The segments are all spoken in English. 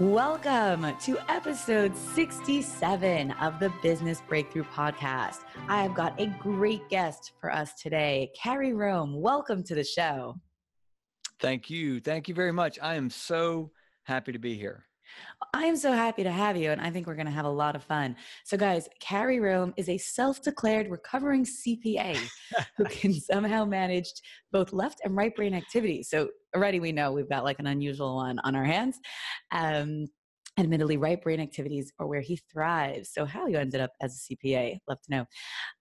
Welcome to episode 67 of the Business Breakthrough Podcast. I've got a great guest for us today, Carey Rome. Welcome to the show. Thank you. Thank you very much. I am so happy to be here. I am so happy to have you, and I think we're going to have a lot of fun. So, guys, Carey Rome is a self declared recovering CPA who can somehow manage both left and right brain activities. So, already we know we've got like an unusual one on our hands. Um, admittedly, right brain activities are where he thrives. So, how you ended up as a CPA, love to know.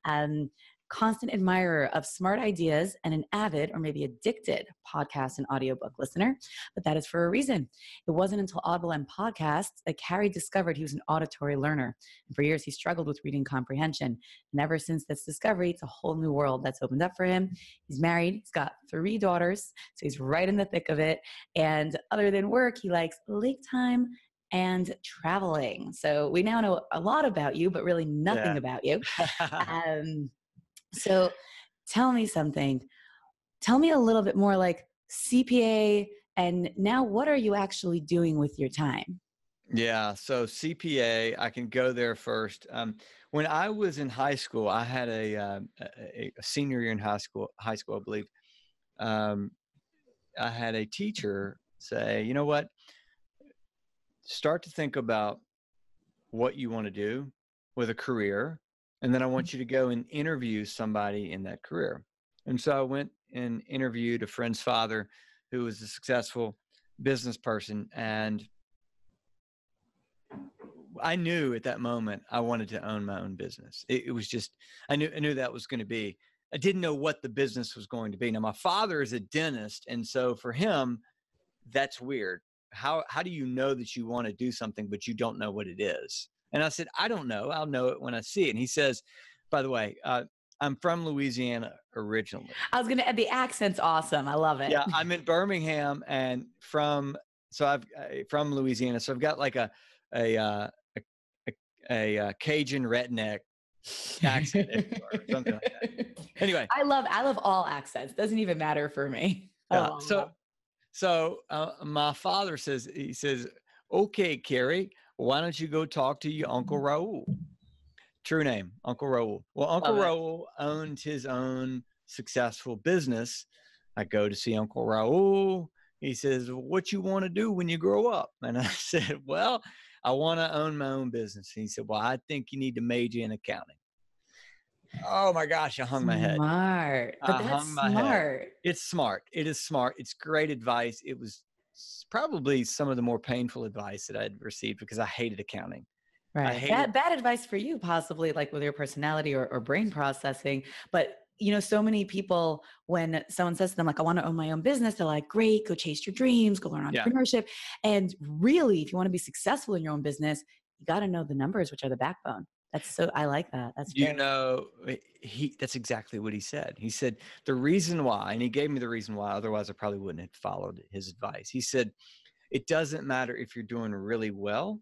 Um, constant admirer of smart ideas and an avid or maybe addicted podcast and audiobook listener, but that is for a reason. It wasn't until Audible and podcasts that Carey discovered he was an auditory learner. And for years, he struggled with reading comprehension. And ever since this discovery, it's a whole new world that's opened up for him. He's married, he's got three daughters, so he's right in the thick of it. And other than work, he likes lake time and traveling. So we now know a lot about you, but really nothing yeah. about you. um, so tell me something. Tell me a little bit more like CPA and now what are you actually doing with your time? Yeah, so CPA, I can go there first. Um, when I was in high school, I had a, uh, a, a, senior year in high school, high school, I believe. Um, I had a teacher say, you know what? Start to think about what you want to do with a career and then I want mm-hmm. you to go and interview somebody in that career. And so I went and interviewed a friend's father who was a successful business person. And I knew at that moment I wanted to own my own business. It, it was just, I knew, I knew that was going to be. I didn't know what the business was going to be. Now, my father is a dentist. And so for him, that's weird. How, how do you know that you want to do something, but you don't know what it is? And I said, I don't know. I'll know it when I see it. And he says, by the way, uh, I'm from Louisiana originally. I was going to add the accent's awesome. I love it. Yeah, I'm in Birmingham and from so I've uh, from Louisiana. So I've got like a a uh, a, a, a, uh, Cajun redneck accent, or something like that. Anyway, I love I love all accents. Doesn't even matter for me. Yeah. So so uh, my father says he says, "Okay, Carey, why don't you go talk to your Uncle mm-hmm. Raul? True name, Uncle Raul. Well, Uncle Raul owned his own successful business. I go to see Uncle Raul. He says, What you want to do when you grow up? And I said, Well, I want to own my own business. And he said, Well, I think you need to major in accounting. Oh my gosh, I hung my head. Smart. But I that's smart. Head. It's smart. It is smart. It's great advice. It was probably some of the more painful advice that I'd received because I hated accounting. Right. Bad, bad advice for you, possibly like with your personality or, or brain processing. But you know, so many people, when someone says to them, like, I want to own my own business, they're like, great, go chase your dreams, go learn entrepreneurship. Yeah. And really, if you want to be successful in your own business, you got to know the numbers, which are the backbone. That's so I like that. That's you know eh, he that's exactly what he said. He said the reason why, and he gave me the reason why. Otherwise, I probably wouldn't have followed his advice. He said it doesn't matter if you're doing really well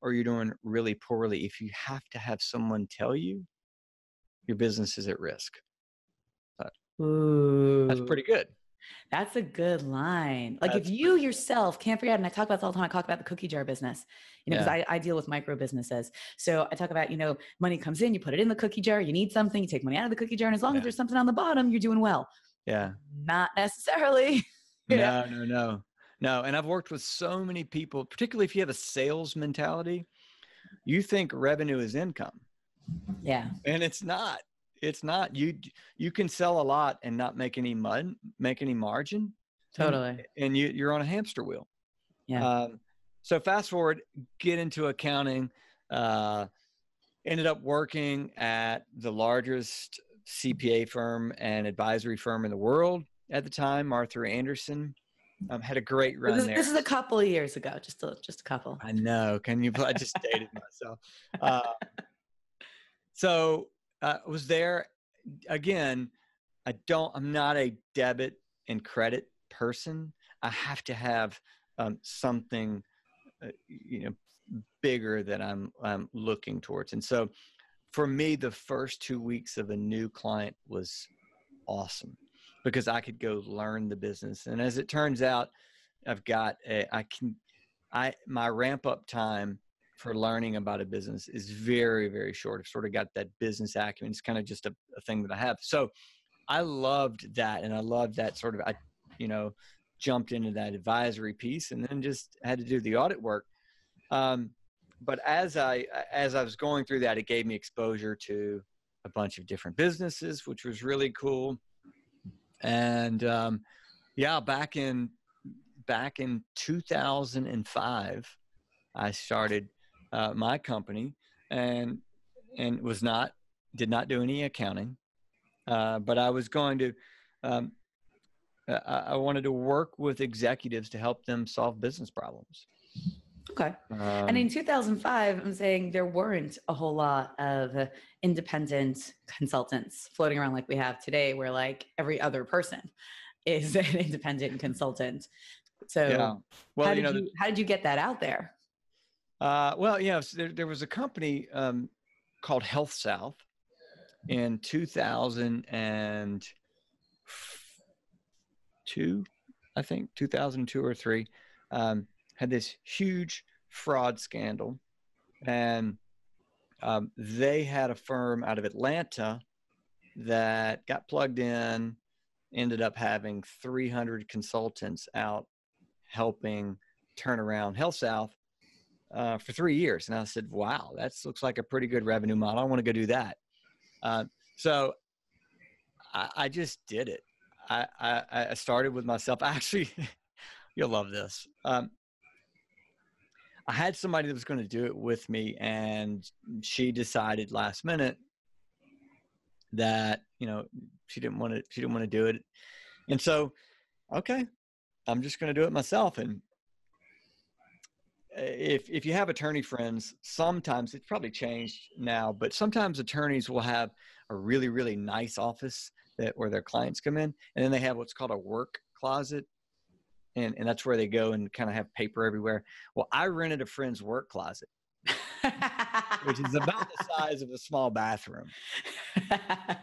or you're doing really poorly. If you have to have someone tell you, your business is at risk. Ooh. That's pretty good. That's a good line. Like That's if you yourself can't figure out, and I talk about this all the time, I talk about the cookie jar business, you know, because yeah. I, I deal with micro businesses. So I talk about, you know, money comes in, you put it in the cookie jar, you need something, you take money out of the cookie jar, and as long yeah. as there's something on the bottom, you're doing well. Yeah. Not necessarily. no, no, no. No. And I've worked with so many people, particularly if you have a sales mentality, you think revenue is income. Yeah. And it's not it's not you you can sell a lot and not make any mud make any margin totally and, and you you're on a hamster wheel yeah um, so fast forward get into accounting uh, ended up working at the largest cpa firm and advisory firm in the world at the time arthur andersen um, had a great run this, there. This is a couple of years ago, just a, just a couple. I know. Can you? I just dated myself. Uh, so uh, was there again. I don't. I'm not a debit and credit person. I have to have um, something, uh, you know, bigger that I'm I'm looking towards. And so, for me, the first two weeks of a new client was awesome because I could go learn the business. And as it turns out, I've got a, I can, I my ramp up time for learning about a business is very very short. I've sort of got that business acumen. It's kind of just a, a thing that I have. So I loved that, and I loved that sort of I, you know, jumped into that advisory piece, and then just had to do the audit work. Um, but as I as I was going through that, it gave me exposure to a bunch of different businesses, which was really cool. And um, yeah, back in back in 2005, I started uh, my company and and was not did not do any accounting, uh, but I was going to. Um, I wanted to work with executives to help them solve business problems. Okay. Um, and in 2005, I'm saying there weren't a whole lot of independent consultants floating around like we have today, where like every other person is an independent consultant. So, yeah. well, how, did you, know, you how did you get that out there? Uh, well, yeah, there, there, was a company um, called HealthSouth in 2002, I think 2002 or three. Um, had this huge fraud scandal, and um, they had a firm out of Atlanta that got plugged in, ended up having 300 consultants out helping turn around HealthSouth uh, for three years. And I said, wow, that looks like a pretty good revenue model. I want to go do that. Uh, so I, I, just did it. I, I, I, started with myself. Actually, you'll love this. Um, I had somebody that was going to do it with me, and she decided last minute that you know she didn't want to. She didn't want to do it, and so okay, I'm just going to do it myself. And if if you have attorney friends, sometimes it's probably changed now, but sometimes attorneys will have a really really nice office that where their clients come in, and then they have what's called a work closet and, and that's where they go and kind of have paper everywhere. Well, I rented a friend's work closet, which is about the size of a small bathroom.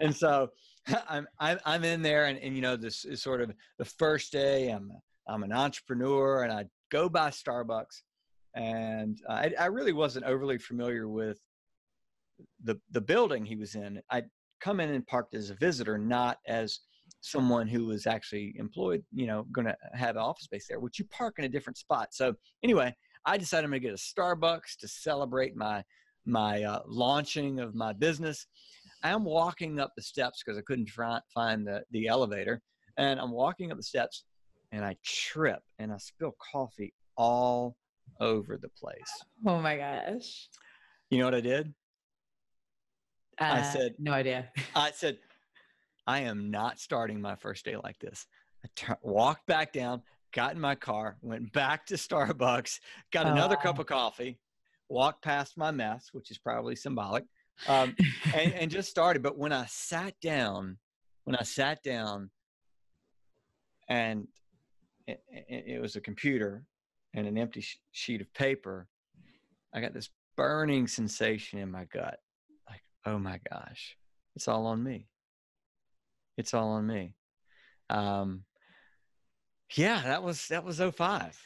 and so I'm, I'm, I'm in there and, and, you know, this is sort of the first day I'm, I'm an entrepreneur and I go by Starbucks and I, I really wasn't overly familiar with the, the building he was in. I'd come in and parked as a visitor, not as someone who was actually employed, you know, going to have an office space there, which you park in a different spot. So anyway, I decided I'm going to get a Starbucks to celebrate my my uh, launching of my business. I'm walking up the steps because I couldn't try, find the the elevator, and I'm walking up the steps, and I trip and I spill coffee all over the place. Oh my gosh! You know what I did? Uh, I said, "No idea." I said, I am not starting my first day like this. I t- walked back down, got in my car, went back to Starbucks, got another cup of coffee, walked past my mess, which is probably symbolic, um, and, and just started. But when I sat down, when I sat down, and it, it was a computer and an empty sh- sheet of paper, I got this burning sensation in my gut. Like, oh my gosh, it's all on me it's all on me. Um, yeah, that was that was 05.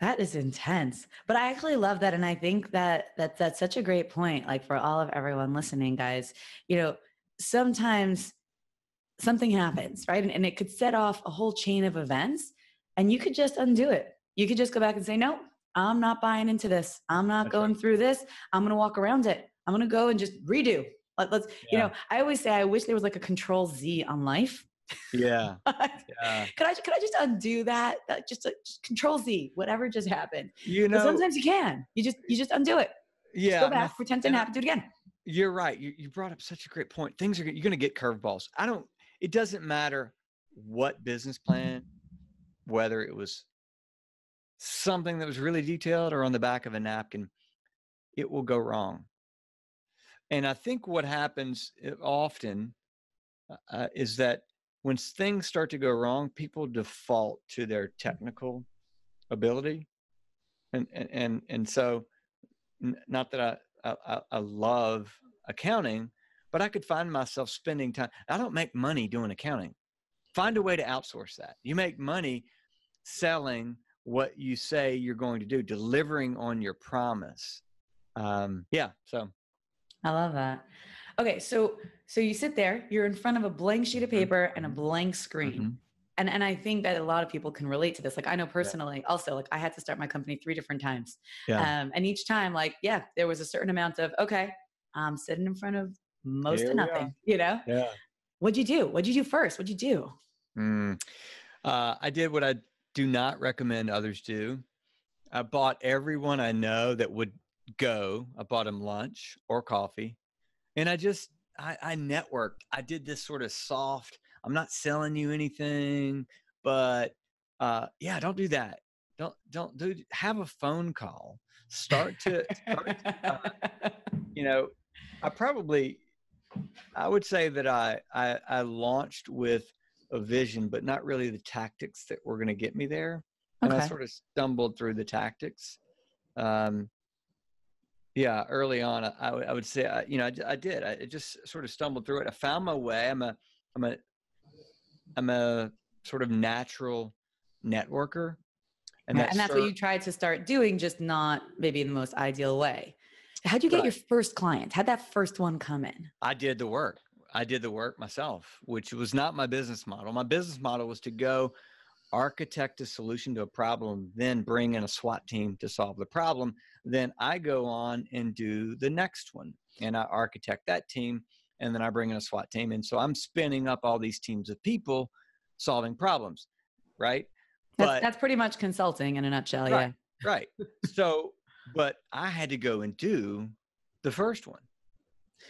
That is intense. But I actually love that and I think that that that's such a great point like for all of everyone listening guys. You know, sometimes something happens, right? And, and it could set off a whole chain of events and you could just undo it. You could just go back and say, "No, I'm not buying into this. I'm not that's going right. through this. I'm going to walk around it. I'm going to go and just redo. Let, us yeah. you know, I always say I wish there was like a control Z on life. Yeah. yeah. Could I could I just undo that? that just, uh, just control Z, whatever just happened. You know, but sometimes you can. You just you just undo it. Yeah. Just go back, pretend it didn't happen, do it again. You're right. You, you brought up such a great point. Things are you're going to get curveballs. I don't. It doesn't matter what business plan, whether it was something that was really detailed or on the back of a napkin, it will go wrong and I think what happens uh, often uh, uh, is that when things start to go wrong, people default to their technical ability, and and and, and so, not that I, I I love accounting, but I could find myself spending time. I don't make money doing accounting. Find a way to outsource that. You make money selling what you say you're going to do, delivering on your promise. Um, yeah, so I love that. Okay, so so you sit there, you're in front of a blank sheet of Mm-hmm. paper and a blank screen. Mhm. And and I think that a lot of people can relate to this. Like I know personally also like I had to start my company three different times. yeah, Um and each time like yeah, there was a certain amount of okay, I'm sitting in front of most Here of nothing, you know? yeah. What'd you do? What'd you do first? What'd you do? Mm. Uh, I did what I do not recommend others do. I bought everyone I know that would go. I bought them lunch or coffee, and I just I, I networked. I did this sort of soft. I'm not selling you anything, but uh, yeah, don't do that. Don't don't do. Have a phone call. Start to start you know, I probably, I would say that I, I, I launched with a vision, but not really the tactics that were going to get me there. And I sort of stumbled through the tactics. Um, yeah, early on, I, I would- say, I, you know, I, I did. I just sort of stumbled through it. I found my way. I'm a, I'm a, I'm a sort of natural networker, and Right, that and that's what you tried to start doing, just not maybe in the most ideal way. How'd you get your first client? How'd that first one come in? I did the work. I did the work myself, which was not my business model. My business model was to go architect a solution to a problem, then bring in a SWAT team to solve the problem. Then I go on and do the next one and I architect that team and then I bring in a SWAT team. And so I'm spinning up all these teams of people solving problems, right? That's, that's pretty much consulting in a nutshell. Right. right. So, but I had to go and do the first one.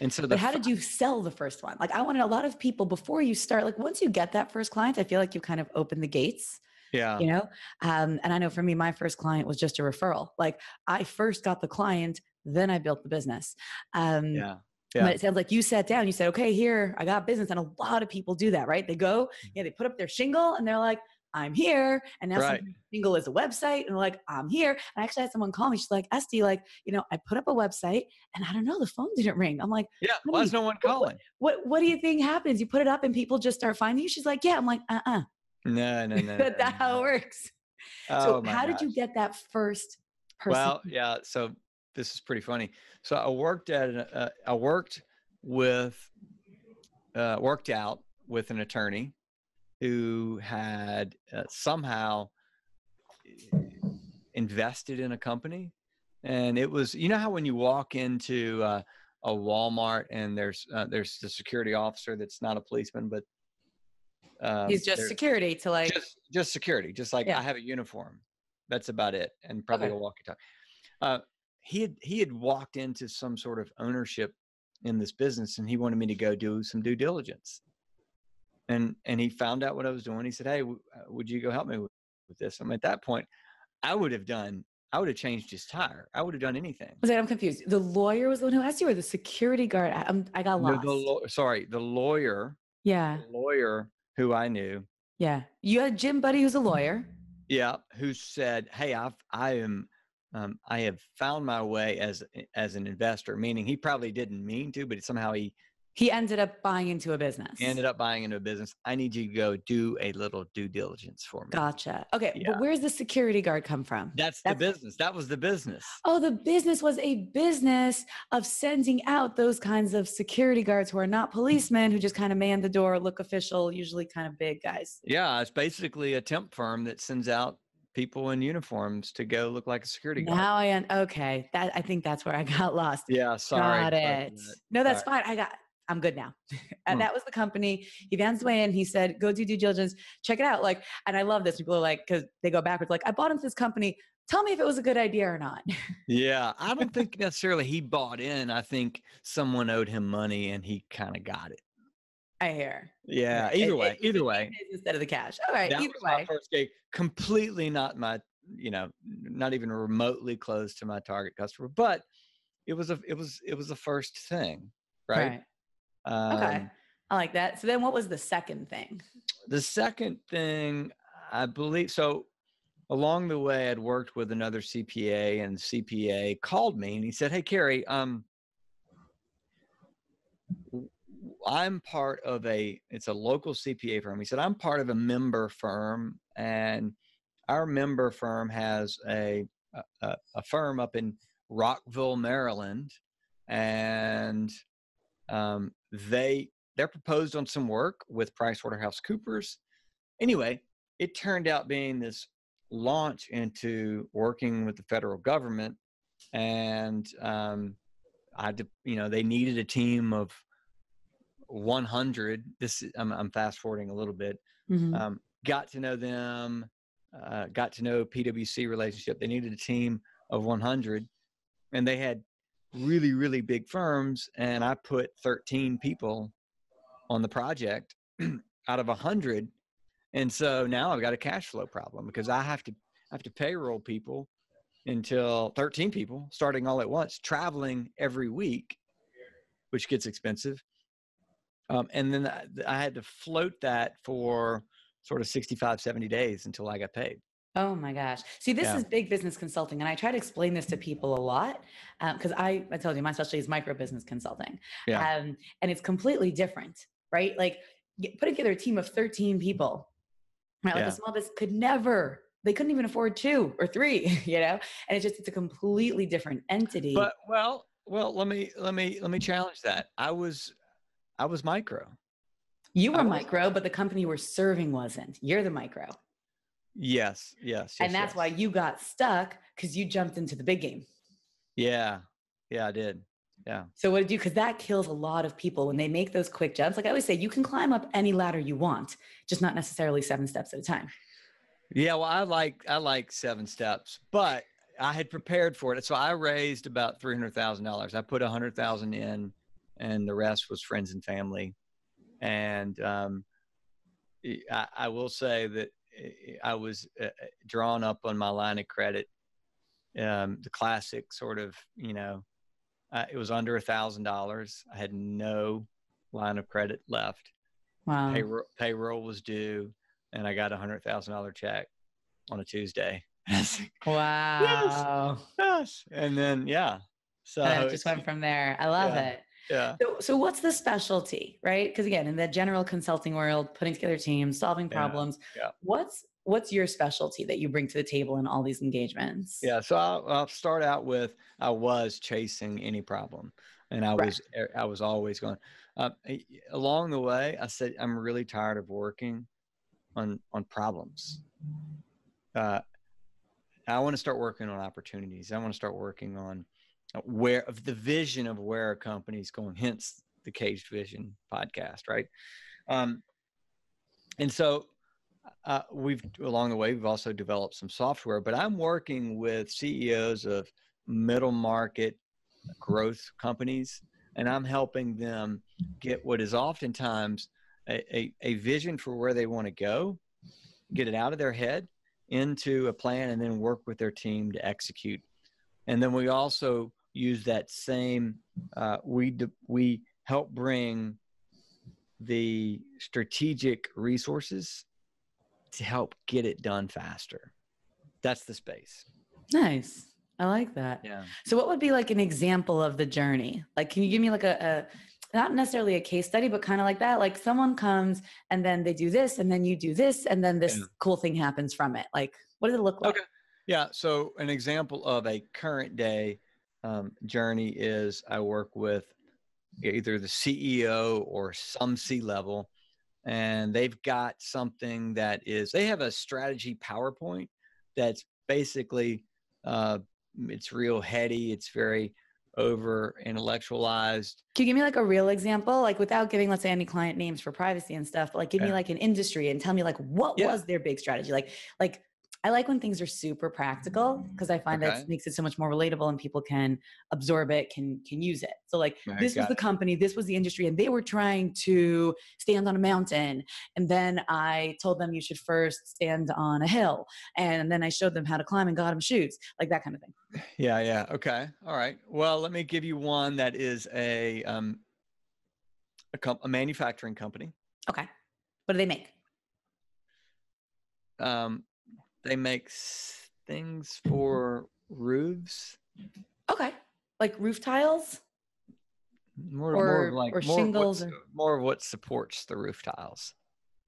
And so the But how did you sell the first one? Like I wanted a lot of people before you start, like once you get that first client, I feel like you kind of open the gates, yeah. you know? Um, and I know for me, my first client was just a referral. Like I first got the client, then I built the business. Um, Yeah. Yeah. But it sounds like you sat down, you said, okay, here, I got business. And a lot of people do that, right? They go, yeah, they put up their shingle and they're like, I'm here. And now. Right. shingle is a website and like, I'm here. And I actually had someone call me. She's like, Esty, like, you know, I put up a website and I don't know, the phone didn't ring. I'm like, Yeah. What Why is no one calling? what what do you think happens? You put it up and people just start finding you? She's like, yeah. I'm like, uh-uh. No, no, no. That's no, not how it works. Oh, so how did you get that first person? Well, yeah. So this is pretty funny. So I worked at uh, I worked with uh, worked out with an attorney who had uh, somehow uh, invested in a company, and it was you know how when you walk into uh, a Walmart and there's uh, there's the security officer that's not a policeman but um, He's just security to like, just just security just like Yeah. i have a uniform that's about it and probably Okay. a walkie talkie uh, he had he had walked into some sort of ownership in this business and he wanted me to go do some due diligence and and he found out what i was doing he said hey w- uh, would you go help me with, with this i'm at that point i would have done i would have changed his tire i would have done anything was that, I'm confused. The lawyer was the one who asked you or the security guard? I, I'm, I got No, lost. the law- sorry the lawyer yeah. the lawyer who i knew Yeah. You had Jim Buddy, who's a lawyer. Yeah, who said, "Hey, I've I am um, I have found my way as as an investor." Meaning, he probably didn't mean to, but somehow he He ended up buying into a business. He ended up buying into a business. I need you to go do a little due diligence for me. Gotcha. Okay. Yeah. But where's the security guard come from? That's the business. That was the business. Oh, the business was a business of sending out those kinds of security guards who are not policemen, who just kind of man the door, look official, usually kind of big guys. Yeah, it's basically a temp firm that sends out people in uniforms to go look like a security guard. Now I un- okay. That I think that's where I got lost. Yeah, sorry. got it. No, that's Sorry. fine. I got. I'm good now. and that was the company. He vans the way in. He said, "Go do due diligence. Check it out." Like, and I love this. People are like, because they go backwards. Like, I bought into this company. Tell me if it was a good idea or not. Yeah, I don't think necessarily he bought in. I think someone owed him money and he kind of got it. I hear. Yeah, either it way, was either the way. instead of the cash. All right. that either was my way. first gig. Completely not my, you know, not even remotely close to my target customer. But it was a it was it was the first thing, right? right. Okay. Um, I like that. So then what was the second thing? the second thing, I believe, so along the way, I'd worked with another CPA, and CPA called me and he said, "Hey, Carey, um, I'm part of a it's a local CPA firm." He said, "I'm part of a member firm, and our member firm has a a, a- a firm up in Rockville, Maryland, and um, they they're proposed on some work with PricewaterhouseCoopers. Anyway, it turned out being this launch into working with the federal government, and um, I, had to- you know, they needed a team of 100. This I'm, I'm fast forwarding a little bit. Mhm. Um, got to know them, uh, got to know PwC relationship. They needed a team of 100, and they had really really big firms, and I put 13 people on the project out of 100, and so now I've got a cash flow problem because I have to I have to payroll people until 13 people starting all at once, traveling every week, which gets expensive. Um, and then I, I had to float that for sort of 65, 70 days until I got paid. Oh my gosh. See, this Yeah. is big business consulting. And I try to explain this to people a lot because I, I told you my specialty is micro business consulting. Yeah. Um, and it's completely different, right? Like get, put together a team of 13 people, right? Like Yeah. a small business could never, they couldn't even afford two or three, you know? And it's just, it's a completely different entity. But well, well, let me let me let me challenge that. I was I was micro. you I were was- micro, but the company you were serving wasn't. You're the micro. Yes, yes, and yes, that's yes. why you got stuck because you jumped into the big game. Yeah, yeah, I did. Yeah, So what did you? Because that kills a lot of people when they make those quick jumps. Like I always say, you can climb up any ladder you want, just not necessarily seven steps at a time. yeah. Well, I like I like seven steps, but I had prepared for it, so I raised about three hundred thousand dollars. I put a hundred thousand in, and the rest was friends and family. And um, I, I will say that I was uh, drawn up on my line of credit, um, the classic sort of, you know, uh, it was under a thousand dollars. I had no line of credit left. Wow. Payroll, payroll was due, and I got a hundred thousand dollar check on a Tuesday. yes, Wow. yes. And then yeah, so it just went from there. I love Yeah. it. Yeah, So, so what's the specialty, right? Because again, in the general consulting world, putting together teams, solving problems. yeah. What's what's your specialty that you bring to the table in all these engagements? yeah. So I'll, I'll start out with I was chasing any problem, and I Right. was eh, I was always going. Uh, along the way, I said I'm really tired of working on on problems. Uh, I want to start working on opportunities. I want to start working on where of the vision of where a company is going. Hence the Caged Vision podcast, right? Um, and so uh, we've along the way we've also developed some software. But I'm working with CEOs of middle market growth companies, and I'm helping them get what is oftentimes a, a, a vision for where they want to go, get it out of their head into a plan, and then work with their team to execute. And then we also use that same. Uh, we we help bring the strategic resources to help get it done faster. That's the space. Nice. I like that. Yeah. So, what would be like an example of the journey? Like, can you give me like a, a not necessarily a case study, but kind of like that? Like, someone comes and then they do this, and then you do this, and then this Yeah. cool thing happens from it. Like, what does it look like? Okay. Yeah. So an example of a current day um, journey is I work with either the CEO or some C level, and they've got something that is they have a strategy PowerPoint that's basically uh, it's real heady. It's very over intellectualized. Can you give me like a real example, like without giving, let's say, any client names for privacy and stuff? But like, give me like an industry and tell me like what Yeah. was their big strategy? Like, like I like when things are super practical because I find Okay. that makes it so much more relatable and people can absorb it, can can use it. So like Right, this was the it. company, this was the industry, and they were trying to stand on a mountain. And then I told them you should first stand on a hill. And then I showed them how to climb and got them shoes, like that kind of thing. Yeah, yeah. Okay. All right. Well, let me give you one that is a um a, com- a manufacturing company. Okay. What do they make? Um, they make s- things for roofs, Okay. Like roof tiles? more, more Or- of like or more of shingles what's- or- more of what supports the roof tiles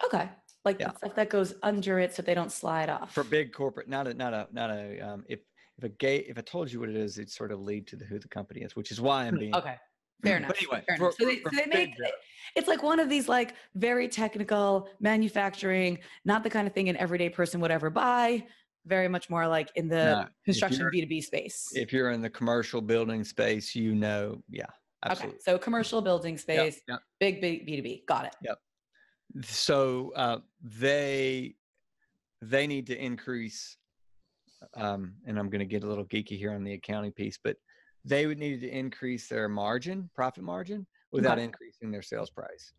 Okay. Like Yeah. the stuff that goes under it so they don't slide off. for big corporate. Not a not a not a um. If if a gate if I told you what it is, it'd sort of lead to the, who the company is, which is why I'm being Hmm, Okay. Fair enough. But anyway, fair for- enough. So they, so they make it's like one of these like very technical manufacturing, not the kind of thing an everyday person would ever buy. Very much more like in the No, construction B two B space. If you're in the commercial building space, you know, yeah, okay, so commercial building space, yep. big big B two B. Got it. Yep. so uh, they they need to increase um, and i'm going to get a little geeky here on the accounting piece but they would need to increase their margin profit margin without Okay. increasing their sales price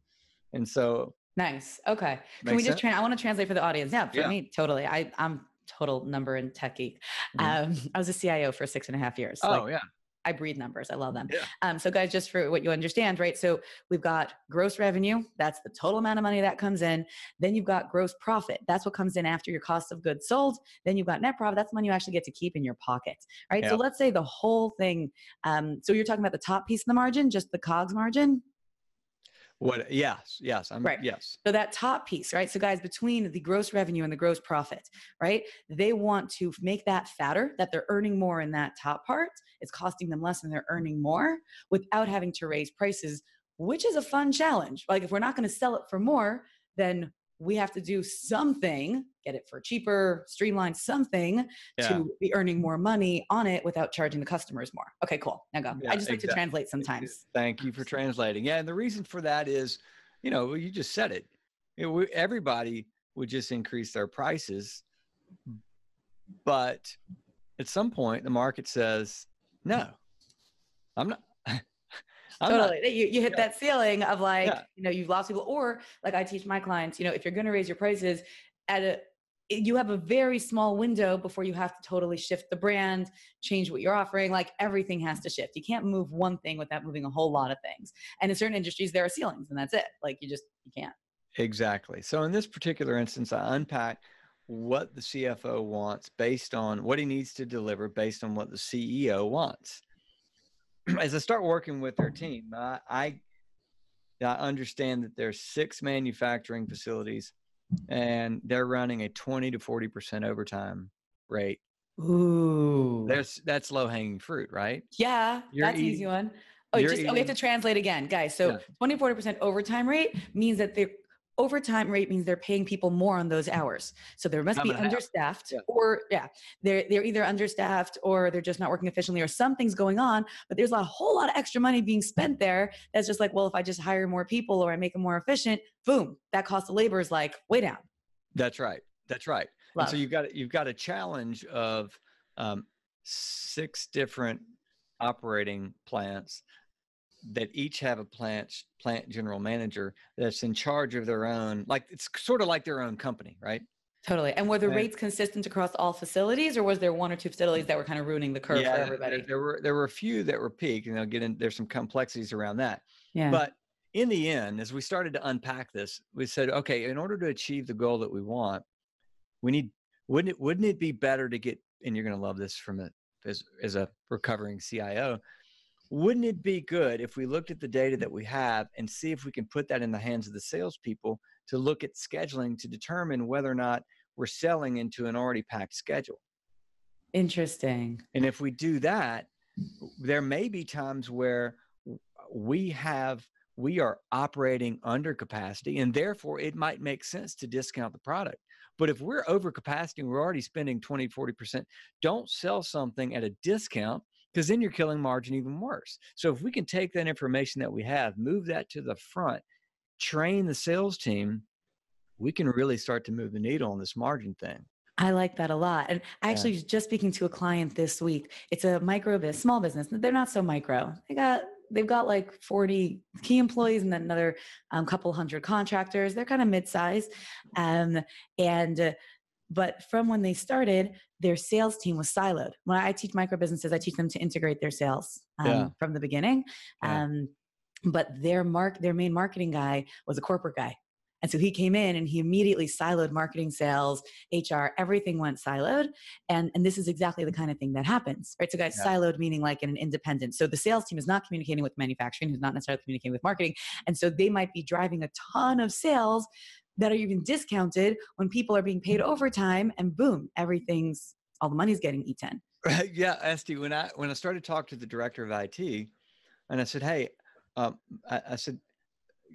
and so Nice. Okay. Can we just sense? I want to translate for the audience. Yeah, for Yeah. me, totally. I I'm total number and tech geek. Mhm. Um, I was a CIO for six and a half years. oh Like, yeah I breathe numbers. I love them. Yeah. Um, so, guys, just for what you understand, right? So, we've got gross revenue. That's the total amount of money that comes in. Then you've got gross profit. That's what comes in after your cost of goods sold. Then you've got net profit. That's the money you actually get to keep in your pocket, right? So, let's say the whole thing. Um, so, you're talking about the top piece of the margin, just the COGS margin. What yes yes i'm Right. yes So that top piece, right? So guys, between the gross revenue and the gross profit, right? They want to make that fatter, that they're earning more in that top part. It's costing them less and they're earning more without having to raise prices, which is a fun challenge. Like if we're not going to sell it for more, then we have to do something, get it for cheaper, streamline something yeah to be earning more money on it without charging the customers more. Okay, cool. Now go. Yeah, I just like to translate sometimes. Thank you for translating. Yeah, and the reason for that is, you know, you just said it. You know, we, everybody would just increase their prices, but at some point the market says, "No, I'm not." I'm not- totally. You, you hit Yeah. that ceiling of like, Yeah. you know, you've lost people. Or like I teach my clients, you know, if you're going to raise your prices at a, you have a very small window before you have to totally shift the brand, change what you're offering. Like everything has to shift. You can't move one thing without moving a whole lot of things. And in certain industries, there are ceilings, and that's it. Like you just you can't. Exactly. So in this particular instance, I unpack what the CFO wants based on what he needs to deliver based on what the CEO wants. As I start working with their team, I, I I understand that there's six manufacturing facilities and they're running a 20 to 40% overtime rate. Ooh. There's that's low hanging fruit, right? Yeah, You're that's an easy eating- one. Oh, you're just oh, we have to translate again, guys. So Yeah. 20, 40% overtime rate means that the overtime rate means they're paying people more on those hours. So there must be and a half. understaffed Yeah. or yeah, they're they're either understaffed or they're just not working efficiently or something's going on, but there's a whole lot of extra money being spent there. That's just like, well, if I just hire more people or I make them more efficient, boom, that cost of labor is like way down. That's right. That's right. And so you've got you've got a challenge of um, six different operating plants that each have a plant plant general manager that's in charge of their own like it's sort of like their own company right Totally. And were the rates consistent across all facilities or was there one or two facilities that were kind of ruining the curve for there- everybody? there were there were a few that were peaked and i'll get in there's some complexities around that Yeah. but in the end as we started to unpack this we said okay in order to achieve the goal that we want we need wouldn't it wouldn't it be better to get and you're going to love this from a as, as a recovering cio wouldn't it be good if we looked at the data that we have and see if we can put that in the hands of the salespeople to look at scheduling to determine whether or not we're selling into an already packed schedule Interesting. and if we do that, there may be times where we have we are operating under capacity and therefore it might make sense to discount the product. But if we're over capacity and we're already spending 20, 40%, don't sell something at a discount because then you're killing margin even worse. So if we can take that information that we have, move that to the front, train the sales team, we can really start to move the needle on this margin thing. I like that a lot. And I actually yeah. just speaking to a client this week, it's a micro business, small business. They're not so micro. They got they've got like 40 key employees and then another um, couple hundred contractors. They're kind of mid-size. Um, and uh, but from when they started, their sales team was siloed. When I teach micro businesses, I teach them to integrate their sales um, yeah. from the beginning. Yeah. Um, but their mark, their main marketing guy was a corporate guy. And so he came in and he immediately siloed marketing, sales, HR, everything went siloed. And, and this is exactly the kind of thing that happens, right? So guys, yeah. siloed meaning like in an independent. So the sales team is not communicating with manufacturing, who's not necessarily communicating with marketing. And so they might be driving a ton of sales that are even discounted when people are being paid overtime and boom, everything's all the money's getting eaten. Right. Yeah, Esty, when I when I started to talk to the director of IT and I said, Hey, um, I, I said,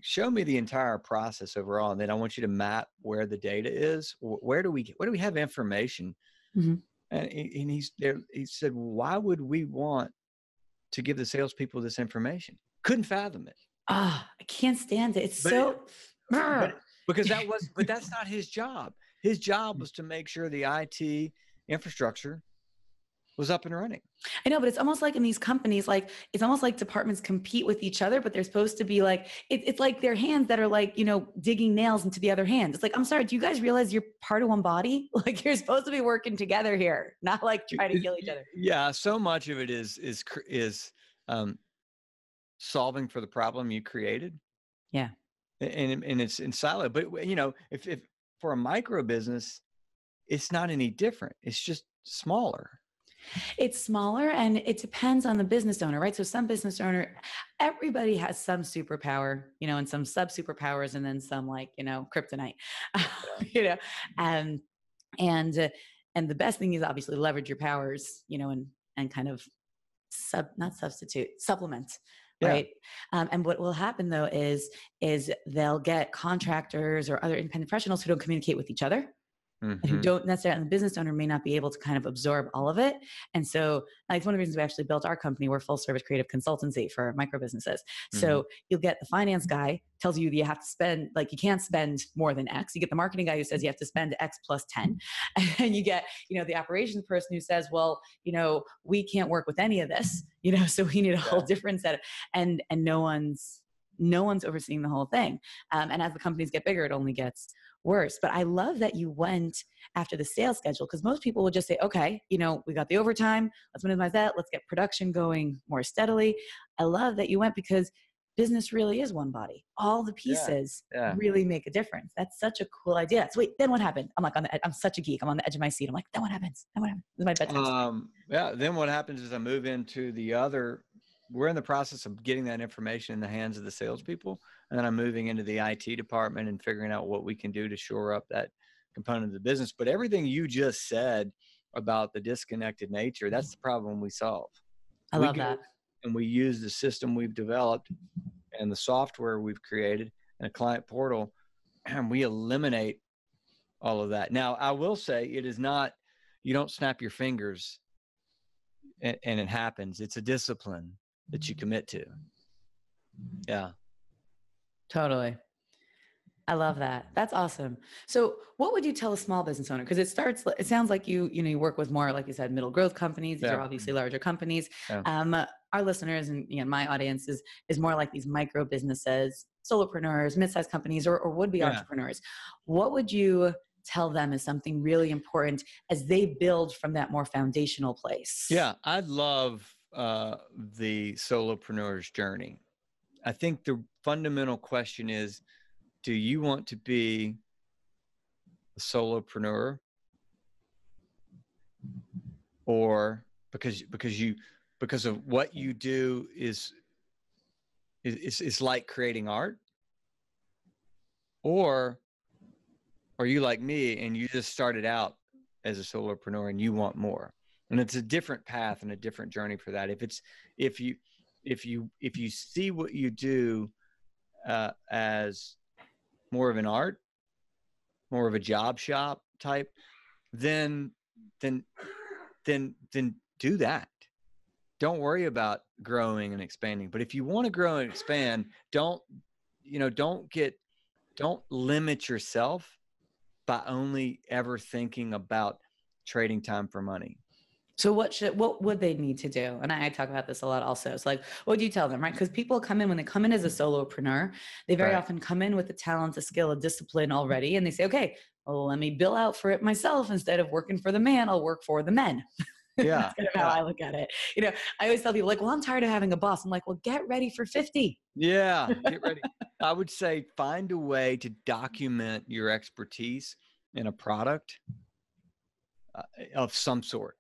show me the entire process overall and then i want you to map where the data is where do we where do we have information mm-hmm. and, and he's there he said why would we want to give the salespeople this information couldn't fathom it ah oh, i can't stand it it's but so it, but, because that was but that's not his job his job was to make sure the it infrastructure was up and running. I know, but it's almost like in these companies, like it's almost like departments compete with each other, but they're supposed to be like it, it's like their hands that are like you know digging nails into the other hands. It's like I'm sorry, do you guys realize you're part of one body? Like you're supposed to be working together here, not like trying to kill each other. Yeah, so much of it is is is um, solving for the problem you created. Yeah, and and it's in silo. But you know, if if for a micro business, it's not any different. It's just smaller it's smaller and it depends on the business owner, right? So some business owner, everybody has some superpower, you know, and some sub superpowers, and then some like you know kryptonite, you know, and and uh, and the best thing is obviously leverage your powers, you know, and and kind of sub not substitute supplement yeah. right um, and what will happen though is is they'll get contractors or other independent professionals who don't communicate with each other mm-hmm. who don't necessarily, the business owner may not be able to kind of absorb all of it. And so, like, one of the reasons we actually built our company, we're full service creative consultancy for micro businesses. Mm-hmm. So, you'll get the finance guy tells you that you have to spend, like, you can't spend more than X. You get the marketing guy who says you have to spend X plus 10. And you get, you know, the operations person who says, well, you know, we can't work with any of this, you know, so we need a whole different set of, and, and no one's, no one's overseeing the whole thing. Um, and as the companies get bigger, it only gets worse. But I love that you went after the sales schedule because most people would just say, okay, you know, we got the overtime, let's minimize that, let's get production going more steadily. I love that you went because business really is one body. All the pieces yeah, yeah. really make a difference. That's such a cool idea. So wait, then what happened? I'm like on the I'm such a geek. I'm on the edge of my seat. I'm like, then what happens? Then what happens? This is my bedtime. Um, yeah, then what happens is I move into the other we're in the process of getting that information in the hands of the salespeople, and then I'm moving into the IT department and figuring out what we can do to shore up that component of the business. But everything you just said about the disconnected nature, that's the problem we solve. I we love that. And we use the system we've developed and the software we've created and a client portal, and we eliminate all of that. Now, I will say it is not, you don't snap your fingers and, and it happens. It's a discipline that you commit to. Yeah. Totally. I love that. That's awesome. So, what would you tell a small business owner? Because it starts. It sounds like you, you know, you work with more, like you said, middle growth companies. These yeah. are obviously larger companies. Yeah. Um, our listeners and you know, my audience is is more like these micro businesses, solopreneurs, mid-sized companies, or, or would be yeah. entrepreneurs. What would you tell them is something really important as they build from that more foundational place? Yeah, I'd love uh, the solopreneur's journey. I think the fundamental question is do you want to be a solopreneur? Or because because you because of what you do is is is like creating art? Or are you like me and you just started out as a solopreneur and you want more? And it's a different path and a different journey for that. If it's if you if you if you see what you do uh, as more of an art more of a job shop type then then then then do that don't worry about growing and expanding but if you want to grow and expand don't you know don't get don't limit yourself by only ever thinking about trading time for money. So what should what would they need to do? And I, I talk about this a lot also. It's like, what do you tell them, right? Because people come in when they come in as a solopreneur, they very Right. often come in with the talent, the skill, a discipline already, and they say, okay, well, let me bill out for it myself instead of working for the man. I'll work for the men. Yeah, That's kind of how I look at it. You know, I always tell people like, well, I'm tired of having a boss. I'm like, well, get ready for 50. Yeah, get ready. I would say find a way to document your expertise in a product uh, of some sort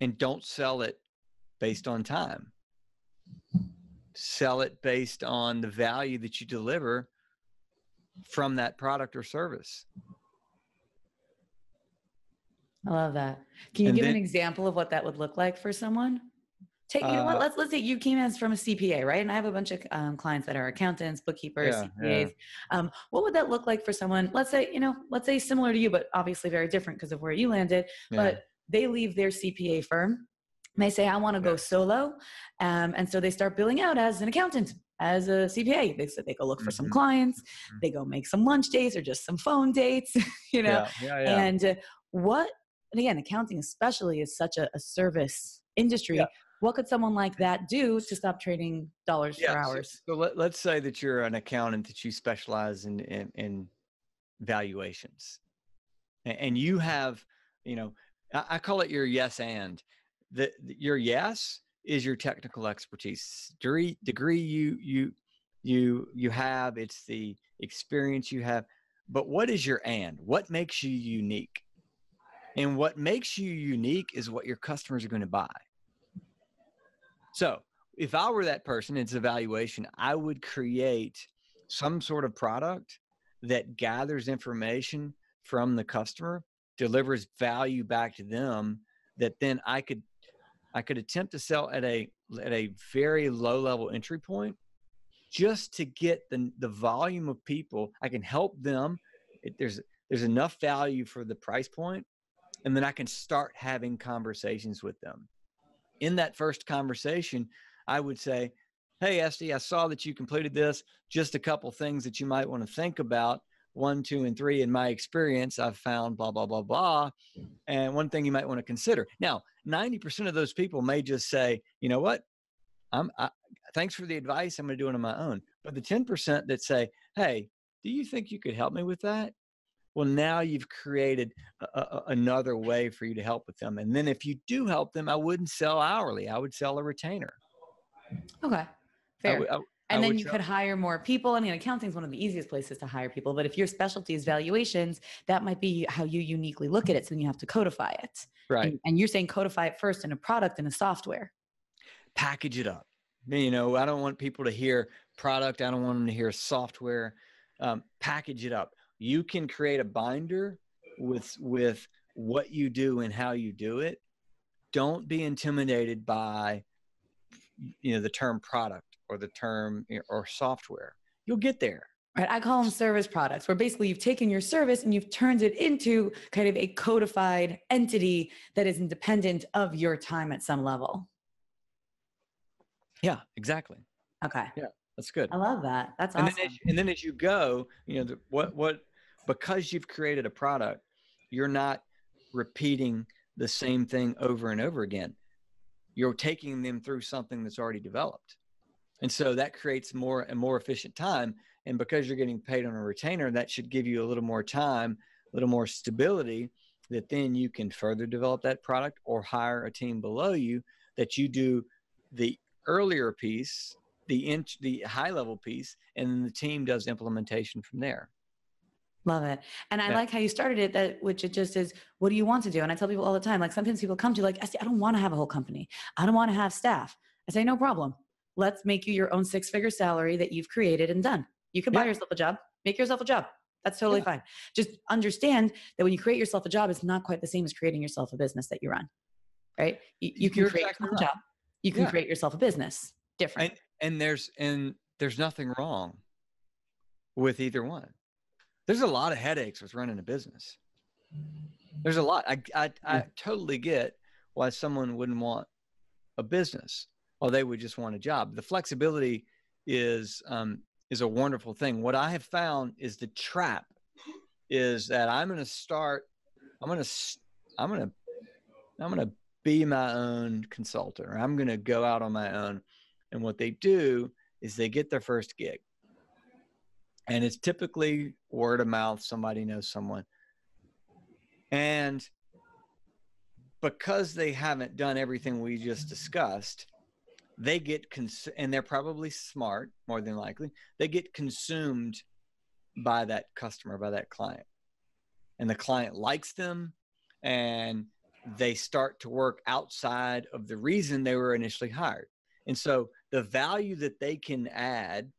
and don't sell it based on time. Sell it based on the value that you deliver from that product or service. I love that. Can you And give an example of what that would look like for someone? Take you know what? Uh, Let's let's say you came as from a CPA, right? And I have a bunch of um, clients that are accountants, bookkeepers, Yeah, CPAs. Um, what would that look like for someone? Let's say you know, let's say similar to you, but obviously very different because of where you landed. Yeah. But they leave their CPA firm. They say, I want to go solo, um, and so they start billing out as an accountant, as a CPA. They said they go look for some Mhm. clients, Mhm. they go make some lunch dates or just some phone dates, you know. yeah, yeah, yeah. And uh, what, and again, accounting especially is such a, a service industry. What could someone like that do to stop trading dollars for Yeah, so- hours? So, let, let's say that you're an accountant that you specialize in in, in valuations, and you have, you know, I, call it your yes and. The, the- your yes is your technical expertise degree degree you you you you have. It's the experience you have. But what is your and? What makes you unique? And what makes you unique is what your customers are going to buy. So if I were that person, it's evaluation, I would create some sort of product that gathers information from the customer, delivers value back to them that then I could I could attempt to sell at a at a very low level entry point just to get the the volume of people I can help them it, there's there's enough value for the price point and then I can start having conversations with them in that first conversation, I would say, Hey, Esty, I saw that you completed this. Just a couple things that you might want to think about. One, two, and three. In my experience, I've found blah, blah, blah, blah. And one thing you might want to consider. Now, 90% of those people may just say, you know what? I'm, I, thanks for the advice. I'm going to do it on my own. But the 10% that say, hey, do you think you could help me with that? Well, now you've created a, a, another way for you to help with them. And then if you do help them, I wouldn't sell hourly. I would sell a retainer. Okay, fair. I- I and then you could hire more people. I mean, accounting is one of the easiest places to hire people. But if your specialty is valuations, that might be how you uniquely look at it. So then you have to codify it. right. And, and you're saying codify it first in a product and a software. Package it up. You know, I don't want people to hear product. I don't want them to hear software. Um, package it up. You can create a binder with with what you do and how you do it. Don't be intimidated by you know the term product or the term you know, or software. You'll get there. Right. I call them service products, where basically you've taken your service and you've turned it into kind of a codified entity that is independent of your time at some level. Yeah, exactly. Okay. Yeah, that's good. I love that. That's and awesome. then as, and then as you go you know the, what what because you've created a product you're not repeating the same thing over and over again you're taking them through something that's already developed and so that creates more and more efficient time and because you're getting paid on a retainer that should give you a little more time a little more stability that then you can further develop that product or hire a team below you that you do the earlier piece the int the high level piece and then the team does implementation from there Love it. And I Yeah. like how you started it that which it just is what do you want to do? And I tell people all the time, like sometimes people come to you like, I say, I don't want to have a whole company. I don't want to have staff. I say, no problem. Let's make you your own six figure salary that you've created and done. You can buy Yeah. yourself a job, make yourself a job. That's totally fine. Just understand that when you create yourself a job, it's not quite the same as creating yourself a business that you run. Right? You, you can You're create exactly yourself a job. You can Yeah. create yourself a business. Different. and and there's and there's nothing wrong with either one there's a lot of headaches with running a business there's a lot i i, I totally get why someone wouldn't want a business or they would just want a job the flexibility is um is a wonderful thing what i have found is the trap is that I'm going to start. I'm going to. I'm going to. I'm going to be my own consultant, or I'm going to go out on my own. And what they do is they get their first gig, and it's typically word of mouth. Somebody knows someone, and because they haven't done everything we just discussed, they get cons- and they're probably smart more than likely. They get consumed by that customer, by that client. And the client likes them and they start to work outside of the reason they were initially hired. And so the value that they can add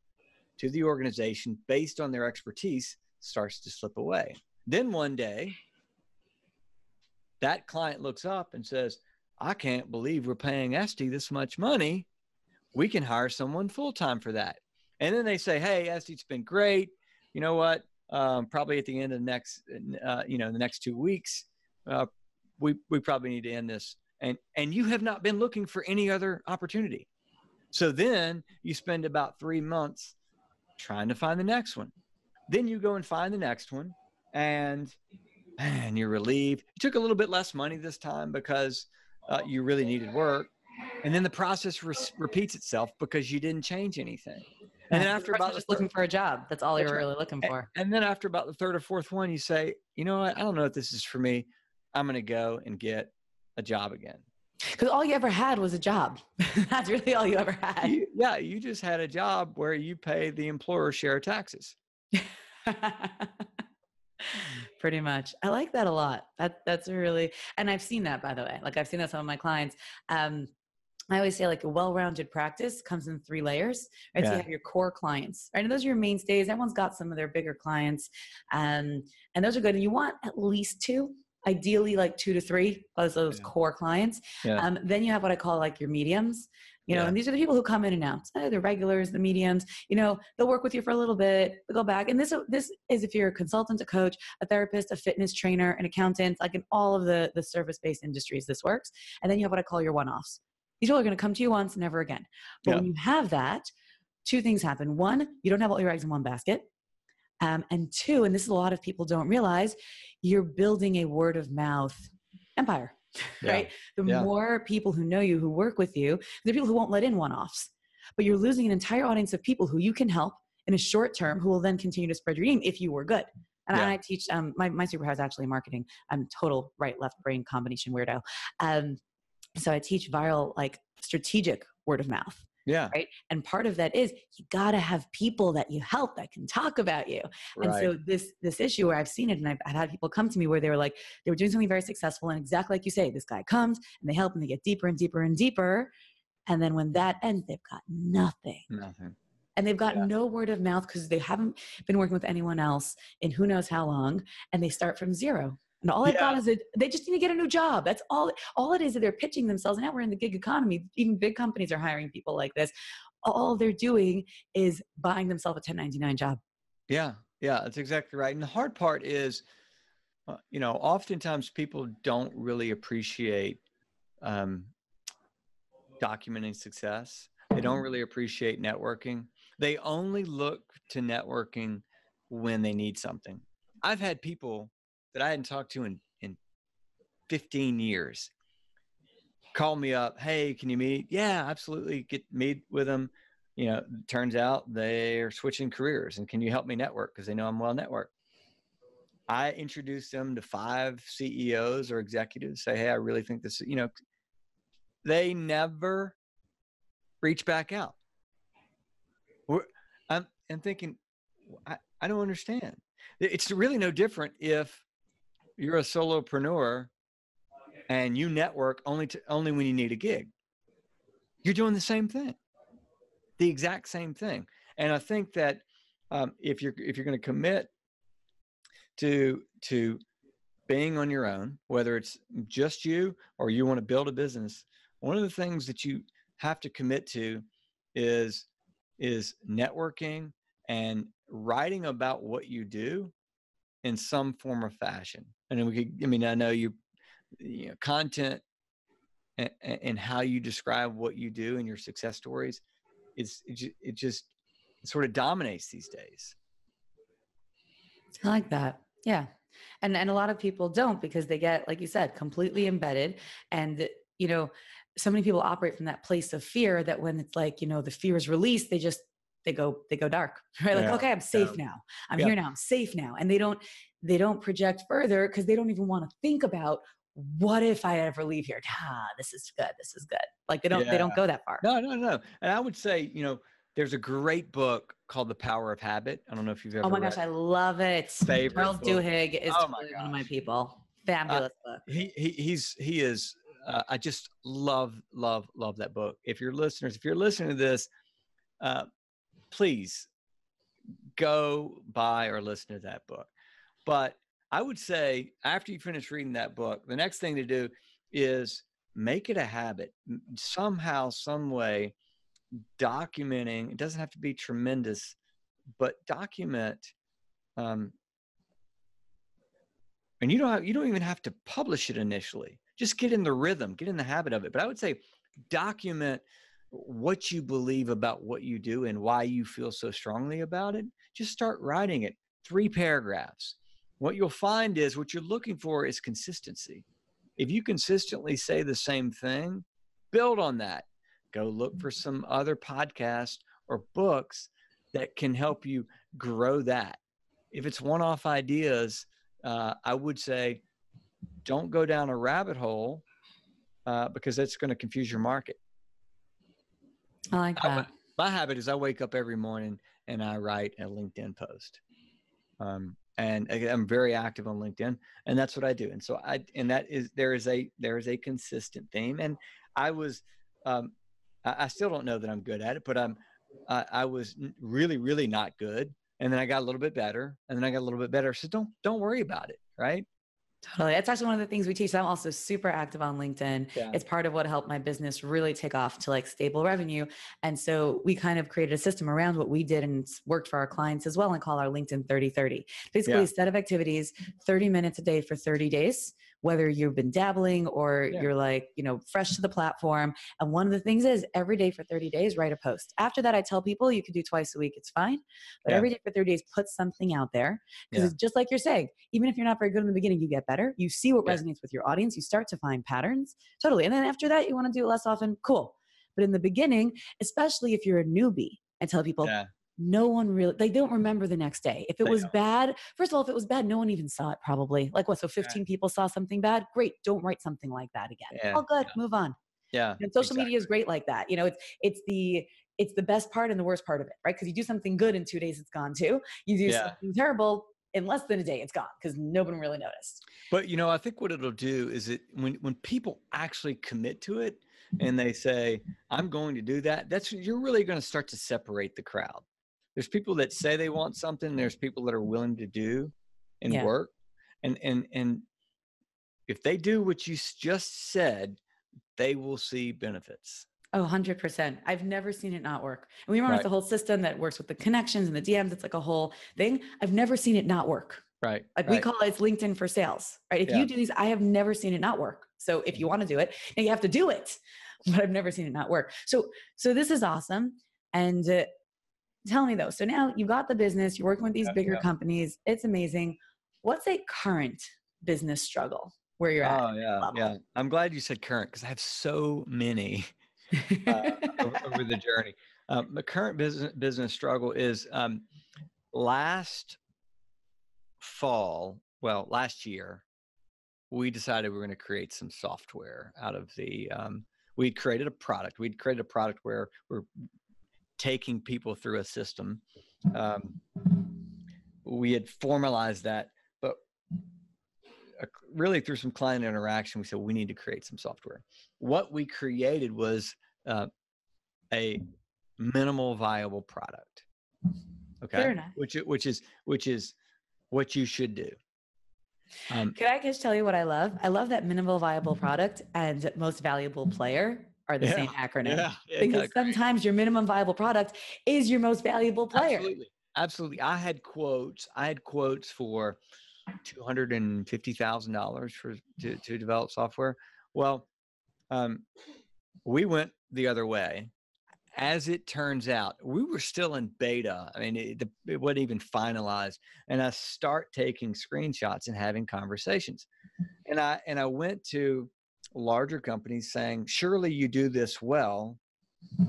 to the organization based on their expertise starts to slip away. Then one day, that client looks up and says, I can't believe we're paying Esty this much money. We can hire someone full time for that. And then they say, Hey, Esty, it's been great you know what? Um, probably at the end of the next, uh, you know, the next two weeks, uh, we we probably need to end this. And and you have not been looking for any other opportunity. So then you spend about three months trying to find the next one. Then you go and find the next one, and and you're relieved. You took a little bit less money this time because uh, you really needed work, and then the process re- repeats itself because you didn't change anything. And then after about just looking for a job, that's all you were really looking for. And then after about the third or fourth one, you say, you know what? I don't know if this is for me. I'm going to go and get a job again. Because all you ever had was a job. that's really all you ever had. You, yeah, you just had a job where you pay the employer share of taxes. Pretty much. I like that a lot. That that's really, and I've seen that by the way. Like I've seen that some of my clients. Um, I always say like a well-rounded practice comes in three layers, right? Yeah. So you have your core clients, right? And those are your mainstays. Everyone's got some of their bigger clients, um, and those are good. And you want at least two, ideally like two to three of those yeah. core clients. Yeah. Um, then you have what I call like your mediums. You know, and these are the people who come in and out. Uh, the regulars, the mediums. You know, they'll work with you for a little bit, go back. And this this is if you're a consultant, a coach, a therapist, a fitness trainer, an accountant, like in all of the the service-based industries, this works. And then you have what I call your one-offs these people are going to come to you once, never again. But yeah. when you have that, two things happen. One, you don't have all your eggs in one basket. Um, and two, and this is a lot of people don't realize, you're building a word of mouth empire, yeah. right? The yeah. more people who know you, who work with you, the people who won't let in one offs. But you're losing an entire audience of people who you can help in a short term who will then continue to spread your name if you were good. And yeah. I teach, um, my, my superpower is actually marketing. I'm total right left brain combination weirdo. Um, so I teach viral, like strategic word of mouth. Yeah. Right. And part of that is you got to have people that you help that can talk about you. Right. And so this this issue where I've seen it and I've, I've, had people come to me where they were like they were doing something very successful and exactly like you say, this guy comes and they help and they get deeper and deeper and deeper. And then when that ends, they've got nothing. Nothing. And they've got yeah. no word of mouth because they haven't been working with anyone else in who knows how long. And they start from zero. And all I've got is a, they just need to get a new job. That's all. All it is that they're pitching themselves. Now we're in the gig economy. Even big companies are hiring people like this. All they're doing is buying themselves a 1099 job. Yeah, yeah, that's exactly right. And the hard part is, uh, you know, oftentimes people don't really appreciate um, documenting success. They don't really appreciate networking. They only look to networking when they need something. I've had people that I hadn't talked to in, in 15 years call me up. Hey, can you meet? Yeah, absolutely. Get meet with them. You know, turns out they are switching careers and can you help me network? Because they know I'm well networked. I introduce them to five CEOs or executives, say, Hey, I really think this, you know, they never reach back out. I'm, I'm thinking, I, I don't understand. It's really no different if you're a solopreneur and you network only to only when you need a gig. You're doing the same thing, the exact same thing. And I think that um, if you're if you're going to commit to to being on your own, whether it's just you or you want to build a business, one of the things that you have to commit to is is networking and writing about what you do in some form or fashion. And we could, I mean, I know you, you know, content and, and how you describe what you do and your success stories is it, it just it sort of dominates these days. I like that. Yeah. And and a lot of people don't because they get like you said completely embedded and you know so many people operate from that place of fear that when it's like you know the fear is released they just they go they go dark right? Like Yeah, okay i'm safe yeah. now. I'm Yeah. here now. I'm safe now. And they don't they don't project further because they don't even want to think about what if i ever leave here? Ah this is good this is good. Like they don't they don't go that far. No, no, no. And I would say, you know, there's a great book called The Power of Habit. I don't know if you've ever oh my gosh i love it. Favorite charles book. duhigg is Oh totally one of my people. Fabulous book. he, he he's he is uh, i just love love love that book. If you're listeners if you're listening to this uh, please go buy or listen to that book. But i would say after you finish reading that book the next thing to do is make it a habit somehow some way documenting it doesn't have to be tremendous but document um, and you don't have, you don't even have to publish it initially. Just get in the rhythm get in the habit of it. But i would say document what you believe about what you do and why you feel so strongly about it just start writing it. Three paragraphs. What you'll find is what you're looking for is consistency. If you consistently say the same thing build on that. Go look for some other podcasts or books that can help you grow that. If it's one-off ideas uh, I would say don't go down a rabbit hole uh, because that's going to confuse your market. I like I- that My habit is I wake up every morning and I write a LinkedIn post. Um, and I- I'm very active on LinkedIn, and that's what I do. And so I and that is there is a there is a consistent theme. And I was um, I, I still don't know that I'm good at it, but I'm I, I was really really not good, and then I got a little bit better, and then I got a little bit better. So don't don't worry about it, right? Totally. That's actually one of the things we teach. I'm also super active on LinkedIn. Yeah. It's part of what helped my business really take off to like stable revenue. And so we kind of created a system around what we did and worked for our clients as well and call our LinkedIn 30 30. Basically, Yeah. a set of activities, 30 minutes a day for 30 days, whether you've been dabbling or Yeah. you're like, you know, fresh to the platform. And one of the things is every day for 30 days, write a post. After that, I tell people you can do twice a week, it's fine. But Yeah. every day for 30 days, put something out there because it's just like you're saying even if you're not very good in the beginning you get better you see what resonates with your audience you start to find patterns totally and then after that you want to do it less often cool but in the beginning especially if you're a newbie I tell people Yeah. No one really they don't remember the next day. If it They was don't. bad first of all if it was bad no one even saw it probably. Like what so 15 people saw something bad? Great don't write something like that again. Yeah, all good move on. Yeah. and social media is great like that you know it's it's the it's the best part and the worst part of it right? Because you do something good in two days it's gone too. You do Yeah. something terrible in less than a day it's gone because no one really noticed. But you know, I think what it'll do is it when when people actually commit to it mm-hmm. and they say, "I'm going to do that," that's you're really going to start to separate the crowd. There's people that say they want something. There's people that are willing to do and Yeah. work, and and and if they do what you just said, they will see benefits. Oh, 100%. I've never seen it not work. And we run Right. with the whole system that works with the connections and the DMs. It's like a whole thing. I've never seen it not work. Right. Like we call it it's LinkedIn for sales, right? If Yeah. you do these, I have never seen it not work. So if you want to do it, you have to do it, but I've never seen it not work. So, so this is awesome. And uh, tell me though, so now you've got the business, you're working with these Yeah, bigger yeah. companies. It's amazing. What's a current business struggle where you're at? Oh yeah, level. yeah. I'm glad you said current because I have so many. uh, over, over the journey. Um, the current business business struggle is um, last fall, well, last year, we decided we were going to create some software out of the. Um, we created a product. We'd created a product where we're taking people through a system. Um, we had formalized that, but uh, really through some client interaction, we said we need to create some software. What we created was uh, a minimal viable product. Okay, Fair enough. which which is which is what you should do. Um, Can I just tell you what I love? I love that minimal viable product and most valuable player are the same acronym. yeah, yeah, Because sometimes your minimum viable product is your most valuable player. Absolutely. Absolutely. I had quotes. I had quotes for two hundred and fifty thousand dollars for to, to develop software. Well, um, we went the other way, as it turns out, we were still in beta. I mean, it, it wasn't even finalized. And I start taking screenshots and having conversations. And I and I went to larger companies saying, "Surely you do this well.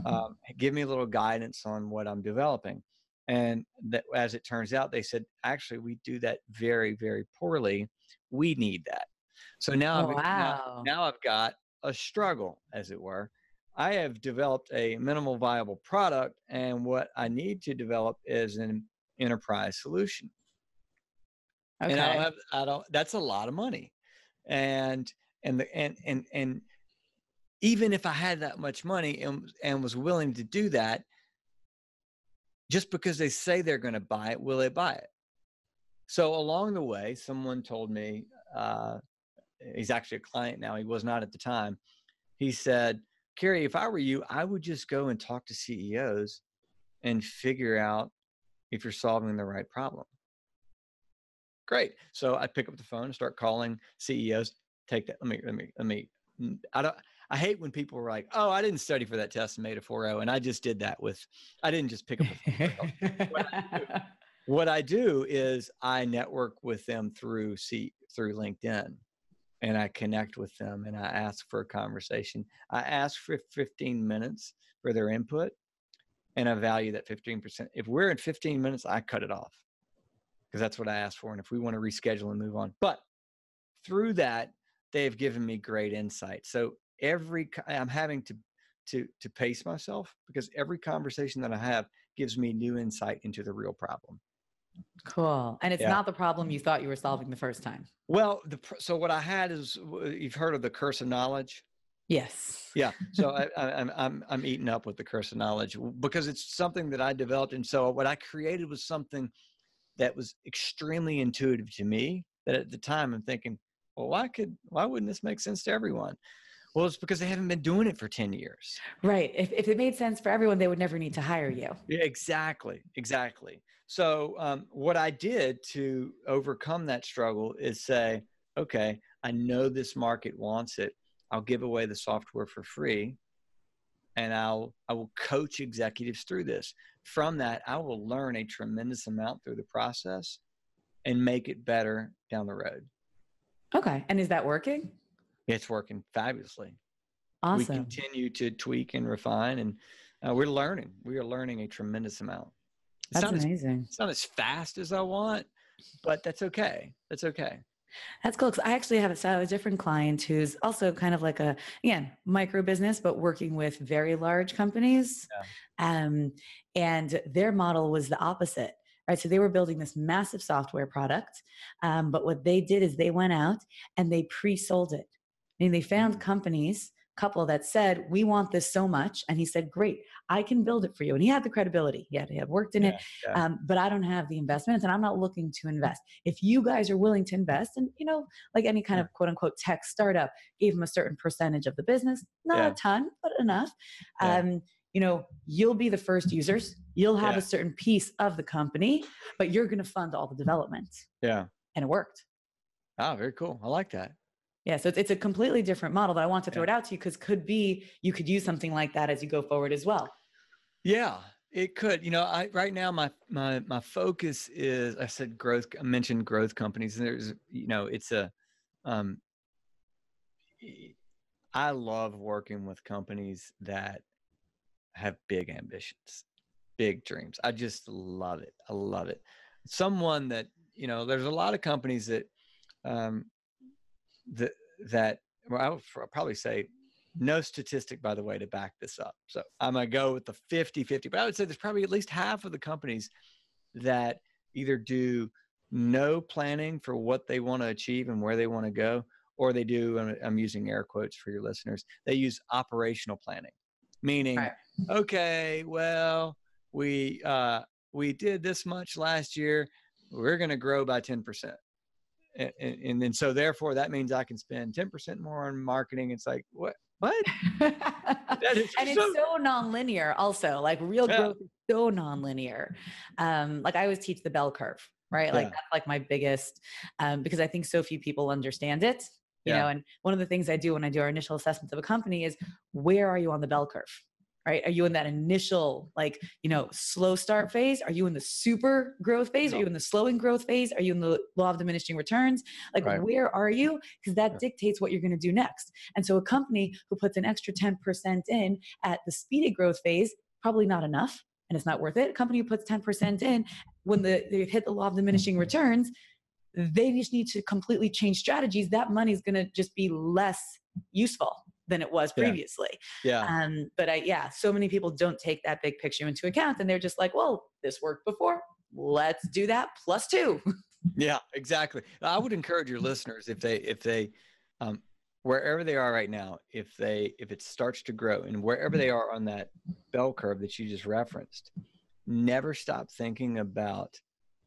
Um, give me a little guidance on what I'm developing." And that, as it turns out, they said, "Actually, we do that very, very poorly. We need that." So now, Oh, I've, now, now I've got a struggle, as it were. I have developed a minimal viable product, and what I need to develop is an enterprise solution. Okay. And I don't have, I don't. That's a lot of money, and and the and and and even if I had that much money and and was willing to do that, just because they say they're going to buy it, will they buy it? So along the way, someone told me, uh, he's actually a client now. He was not at the time. He said, Carey, if I were you, I would just go and talk to CEOs and figure out if you're solving the right problem. Great. So I pick up the phone and start calling CEOs. Take that. Let me, let me, let me. mm, I don't, I hate when people are like, oh, I didn't study for that test and made a 4.0. And I just did that with, I didn't just pick up phone. What I do- what I do is I network with them through C through LinkedIn and I connect with them and I ask for a conversation. I ask for 15 minutes for their input and I value that 15%. If we're in 15 minutes, I cut it off because that's what I asked for. And if we want to reschedule and move on, but through that, they've given me great insight. So every, I'm having to, to, to pace myself because every conversation that I have gives me new insight into the real problem. cool. And it's Yeah. not the problem you thought you were solving the first time. Well, the so what I had is you've heard of the curse of knowledge. Yes. Yeah. So I, I, I'm I'm I'm eating up with the curse of knowledge because it's something that I developed, and so what I created was something that was extremely intuitive to me. That at the time I'm thinking, well, why could why wouldn't this make sense to everyone? Well, it's because they haven't been doing it for ten years. Right. If, if it made sense for everyone, they would never need to hire you. Yeah, exactly, exactly. So um, what I did to overcome that struggle is say, okay, I know this market wants it. I'll give away the software for free, and I'll I will coach executives through this. From that, I will learn a tremendous amount through the process, and make it better down the road. Okay. And is that working? It's working fabulously. Awesome. We continue to tweak and refine, and uh, we're learning. We are learning a tremendous amount. It's That's not as amazing. it's not as fast as I want, but that's okay. That's okay. That's cool. Cause I actually have a slightly different client who's also kind of like a, again, micro business, but working with very large companies. Um, and their model was the opposite. Right. So they were building this massive software product. Um, but what they did is they went out and they pre sold it. I mean, they found Mm. companies, couple that said, We want this so much. And he said, Great, I can build it for you. And he had the credibility. He had, he had worked in it yeah. um, but I don't have the investments and I'm not looking to invest. If you guys are willing to invest, and you know, like any kind Yeah. of quote unquote tech startup, gave him a certain percentage of the business, not Yeah. a ton, but enough. Yeah. Um, you know, you'll be the first users. You'll have Yeah. a certain piece of the company, but you're going to fund all the development, Yeah. and it worked. Ah, very cool. I like that. Yeah, so it's, it's a completely different model, that I want to throw Yeah. it out to you because could be you could use something like that as you go forward as well. Yeah, it could. You know, I right now my my my focus is I said growth. I mentioned growth companies. And there's you know it's a um. I love working with companies that have big ambitions, big dreams. I just love it. I love it. Someone that you know, there's a lot of companies that um that that well, I would probably say no statistic by the way to back this up so i'm going to go with the 50 50 but i would say there's probably at least half of the companies that either do no planning for what they want to achieve and where they want to go or they do i'm using air quotes for your listeners they use operational planning meaning Right. Okay well we uh we did this much last year we're going to grow by 10% and, and, and so therefore that means i can spend 10% more on marketing. It's like what what? And it's so- so non-linear also like real Yeah. growth is so non-linear. Um like i always teach the bell curve right? Like Yeah. that's like my biggest um because i think so few people understand it you Yeah. know? And one of the things i do when i do our initial assessments of a company is where are you on the bell curve right? Are you in that initial, like, you know, slow start phase? Are you in the super growth phase? Are you in the slowing growth phase? Are you in the law of diminishing returns? Like, Right. where are you? Because that Yeah. dictates what you're going to do next. And so, a company who puts an extra 10% in at the speedy growth phase, probably not enough and it's not worth it. A company who puts 10% in when the, they hit the law of diminishing mm-hmm. returns, they just need to completely change strategies. That money is going to just be less useful than it was Yeah. previously. Yeah. Um, but I, yeah, so many people don't take that big picture into account, and they're just like, "Well, this worked before. Let's do that plus two. Yeah, exactly. I would encourage your listeners if they if they um, wherever they are right now, if they if it starts to grow and wherever they are on that bell curve that you just referenced, never stop thinking about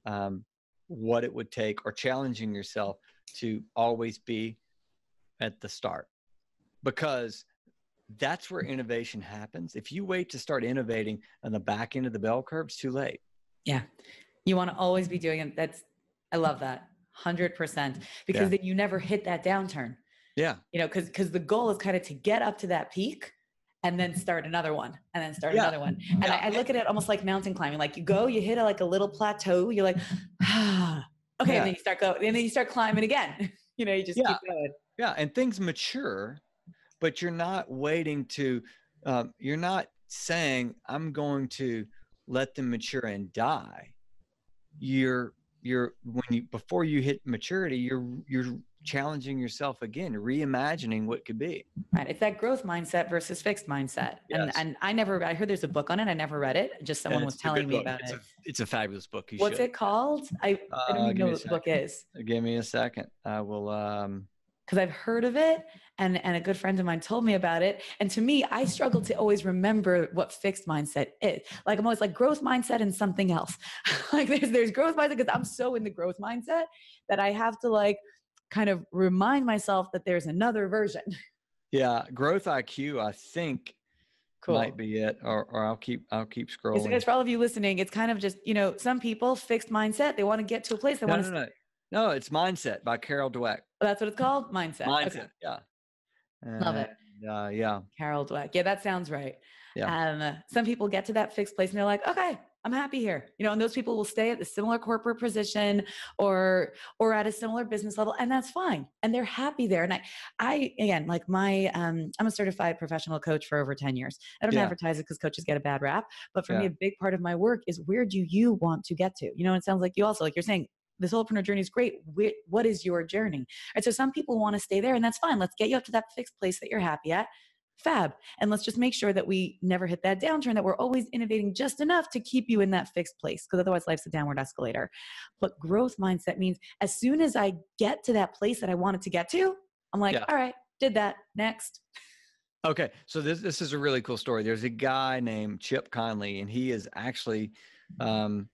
um, what it would take or challenging yourself to always be at the start because that's where innovation happens. If you wait to start innovating on the back end of the bell curve, it's too late. Yeah, you want to always be doing it. That's I love that hundred percent because Yeah. then you never hit that downturn. Yeah. You know, because because the goal is kind of to get up to that peak and then start another one and then start Yeah. another one. And Yeah. I, I look at it almost like mountain climbing. Like you go, you hit a, like a little plateau. You're like, ah, okay, and then you start going, and then you start climbing again. you know, you just keep going. Yeah, and things mature, but you're not waiting to. Um, you're not saying I'm going to let them mature and die. You're you're when you before you hit maturity, you're you're challenging yourself again, reimagining what could be. Right. It's that growth mindset versus fixed mindset. And Yes. and I never I heard there's a book on it. I never read it. Just someone was it's a good telling me book. about it's it. A, it's a fabulous book. You What's should. it called? I, I don't Uh, even know what the book is. Give me a second. I will. Um, because I've heard of it and and a good friend of mine told me about it. And to me, I struggle to always remember what fixed mindset is. Like I'm always like growth mindset and something else. like there's there's growth mindset because I'm so in the growth mindset that I have to like kind of remind myself that there's another version. yeah, growth IQ. I think might be it, or or I'll keep I'll keep It's, scrolling. it's for all of you listening. It's kind of just you know some people fixed mindset. They want to get to a place. They no, want no, to. no, no. It's mindset by Carol Dweck. That's what it's called. Mindset. Mindset. Okay. Yeah. Love it. And, Uh, yeah. Carol Dweck. Yeah, that sounds right. Yeah. Um, some people get to that fixed place and they're like, okay, I'm happy here. You know, and those people will stay at the similar corporate position or or at a similar business level, and that's fine. And they're happy there. And I, I again, like my, um, I'm a certified professional coach for over 10 years. I don't Yeah. advertise it because coaches get a bad rap, but for me, a big part of my work is where do you want to get to? You know, it sounds like you also like you're saying. This solopreneur journey is great. What is your journey? Right. So some people want to stay there, and that's fine. Let's get you up to that fixed place that you're happy at fab. And let's just make sure that we never hit that downturn, that we're always innovating just enough to keep you in that fixed place, because otherwise life's a downward escalator. But growth mindset means as soon as I get to that place that I wanted to get to, I'm like, Yeah. all right, did that. Next. Okay, so this this is a really cool story. There's a guy named Chip Conley, and he is actually um,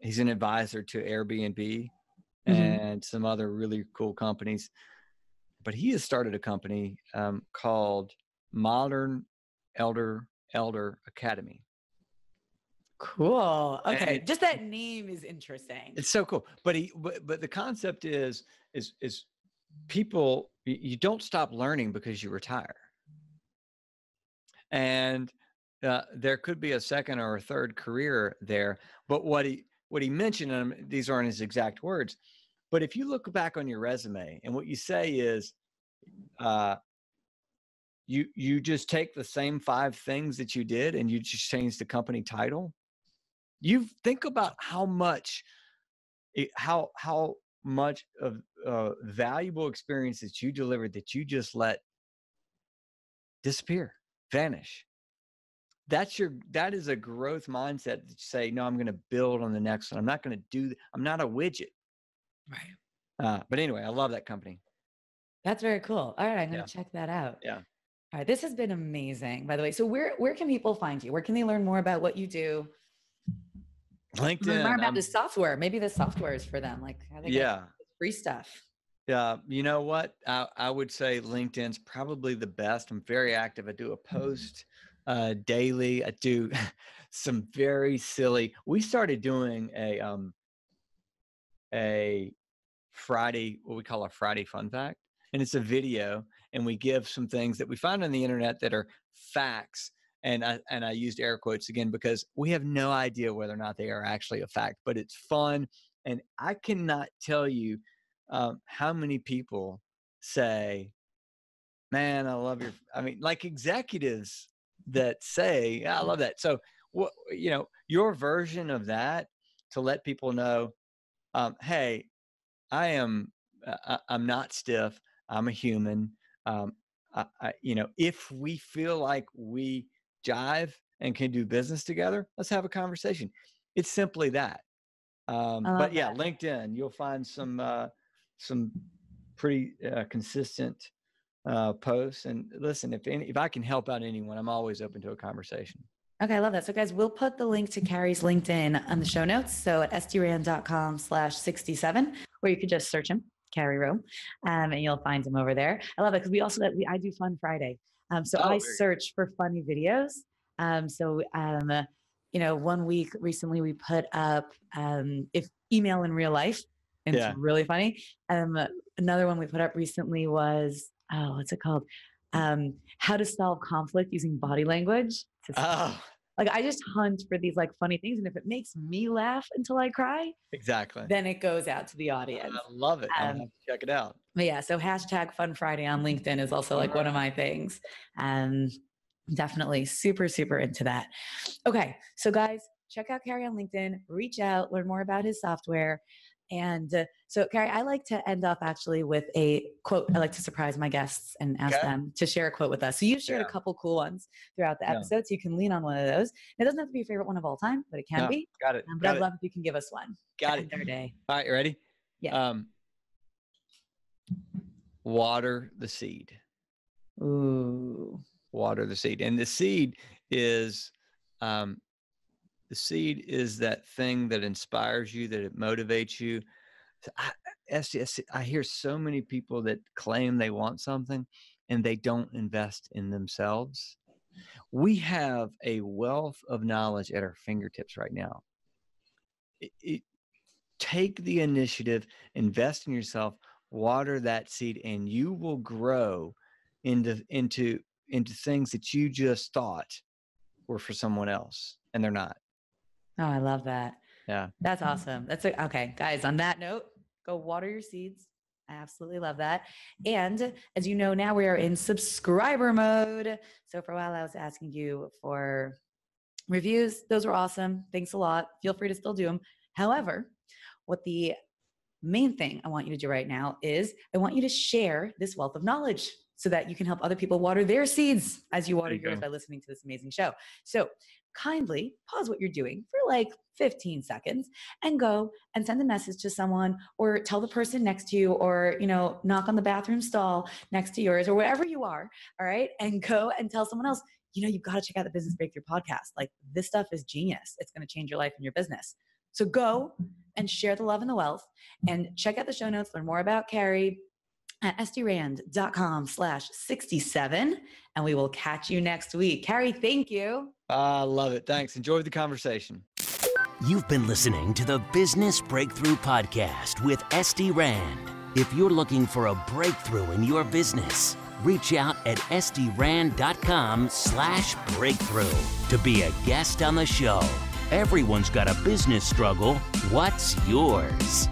he's an advisor to Airbnb Mhm. and some other really cool companies. But he has started a company um, called Modern Elder Elder Academy. Cool. Okay. it- Just that name is interesting. It's so cool. But he but, but the concept is is is people you don't stop learning because you retire. And uh, there could be a second or a third career there. But what he what he mentioned, and these aren't his exact words, but if you look back on your resume and what you say is, uh, you you just take the same five things that you did and you just change the company title. You think about how much, how how much of uh, valuable experience that you delivered that you just let disappear, vanish. That's your that is a growth mindset that you say, no, I'm going to build on the next one. I'm not going to do. I'm not a widget. Right. Uh, but anyway, I love that company. That's very cool. All right, I'm gonna Yeah. check that out. Yeah. All right, this has been amazing, by the way. So where where can people find you? Where can they learn more about what you do? Learn LinkedIn. more about I'm- the software. Maybe the software is for them. Like yeah. free stuff. Yeah, you know what? I, I would say LinkedIn's probably the best. I'm very active. I do a post uh, daily. I do some very silly. We started doing a um a Friday, what we call a Friday fun fact, and it's a video, and we give some things that we find on the internet that are facts, and I and I used air quotes again because we have no idea whether or not they are actually a fact, but it's fun, and I cannot tell you um, how many people say, "Man, I love your." I mean, like executives that say, "I love that." So, what you know, your version of that to let people know, um, "Hey, I am. Uh, I'm not stiff. I'm a human." Um, I, I, you know, if we feel like we jive and can do business together, let's have a conversation. It's simply that. Um, but yeah, that. LinkedIn, you'll find some uh, some pretty uh, consistent uh, posts. And listen, if any, if I can help out anyone, I'm always open to a conversation. Okay, I love that. So guys, we'll put the link to Carey's LinkedIn on the show notes. So at sdrand.com slash 67, where you could just search him, Carey Rome, um, and you'll find him over there. I love it because we also, we, I do Fun Friday. Um, so Oh, I search for funny videos. Um, so, um, you know, one week recently we put up um, if email in real life. And Yeah. It's really funny. Um, another one we put up recently was, oh, what's it called? Um, how to solve conflict using body language. to Oh, like I just hunt for these like funny things, and if it makes me laugh until I cry, exactly. then it goes out to the audience. I love it. Um, check it out. But yeah, so hashtag Fun Friday on LinkedIn is also like one of my things. Um, definitely super super into that. Okay, so guys, check out Carey on LinkedIn. Reach out, learn more about his software. And uh, so, Carey, I like to end off actually with a quote. I like to surprise my guests and ask Okay. them to share a quote with us. So you've shared Yeah. a couple cool ones throughout the Yeah. episode, so you can lean on one of those. It doesn't have to be your favorite one of all time, but it can Yeah, be. Got it. Um, but Got I'd it. love if you can give us one. Got it. Day. All right, you ready? Yeah. Um, water the seed. Ooh. water the seed and the seed is um, the seed is that thing that inspires you that it motivates you I, SDS, I hear so many people that claim they want something and they don't invest in themselves. We have a wealth of knowledge at our fingertips right now. It, it, take the initiative invest in yourself water that seed and you will grow into into into things that you just thought were for someone else and they're not. Oh, I love that. Yeah. That's awesome. That's a, okay, guys. On that note, go water your seeds. I absolutely love that. And as you know, now we are in subscriber mode. So for a while, I was asking you for reviews. Those were awesome. Thanks a lot. Feel free to still do them. However, what the main thing I want you to do right now is I want you to share this wealth of knowledge so that you can help other people water their seeds as you water you yours go. by listening to this amazing show. So kindly pause what you're doing for like 15 seconds and go and send a message to someone or tell the person next to you or you know knock on the bathroom stall next to yours or wherever you are all right and go and tell someone else you know you've got to check out the business breakthrough podcast. Like this stuff is genius. It's going to change your life and your business. So go and share the love and the wealth and check out the show notes learn more about Carey at sdrand.com slash 67 and we will catch you next week Carey thank you i love it thanks Enjoy the conversation You've been listening to the Business Breakthrough Podcast with SD Rand. If you're looking for a breakthrough in your business, reach out at sdrand.com slash breakthrough to be a guest on the show. Everyone's got a business struggle. What's yours?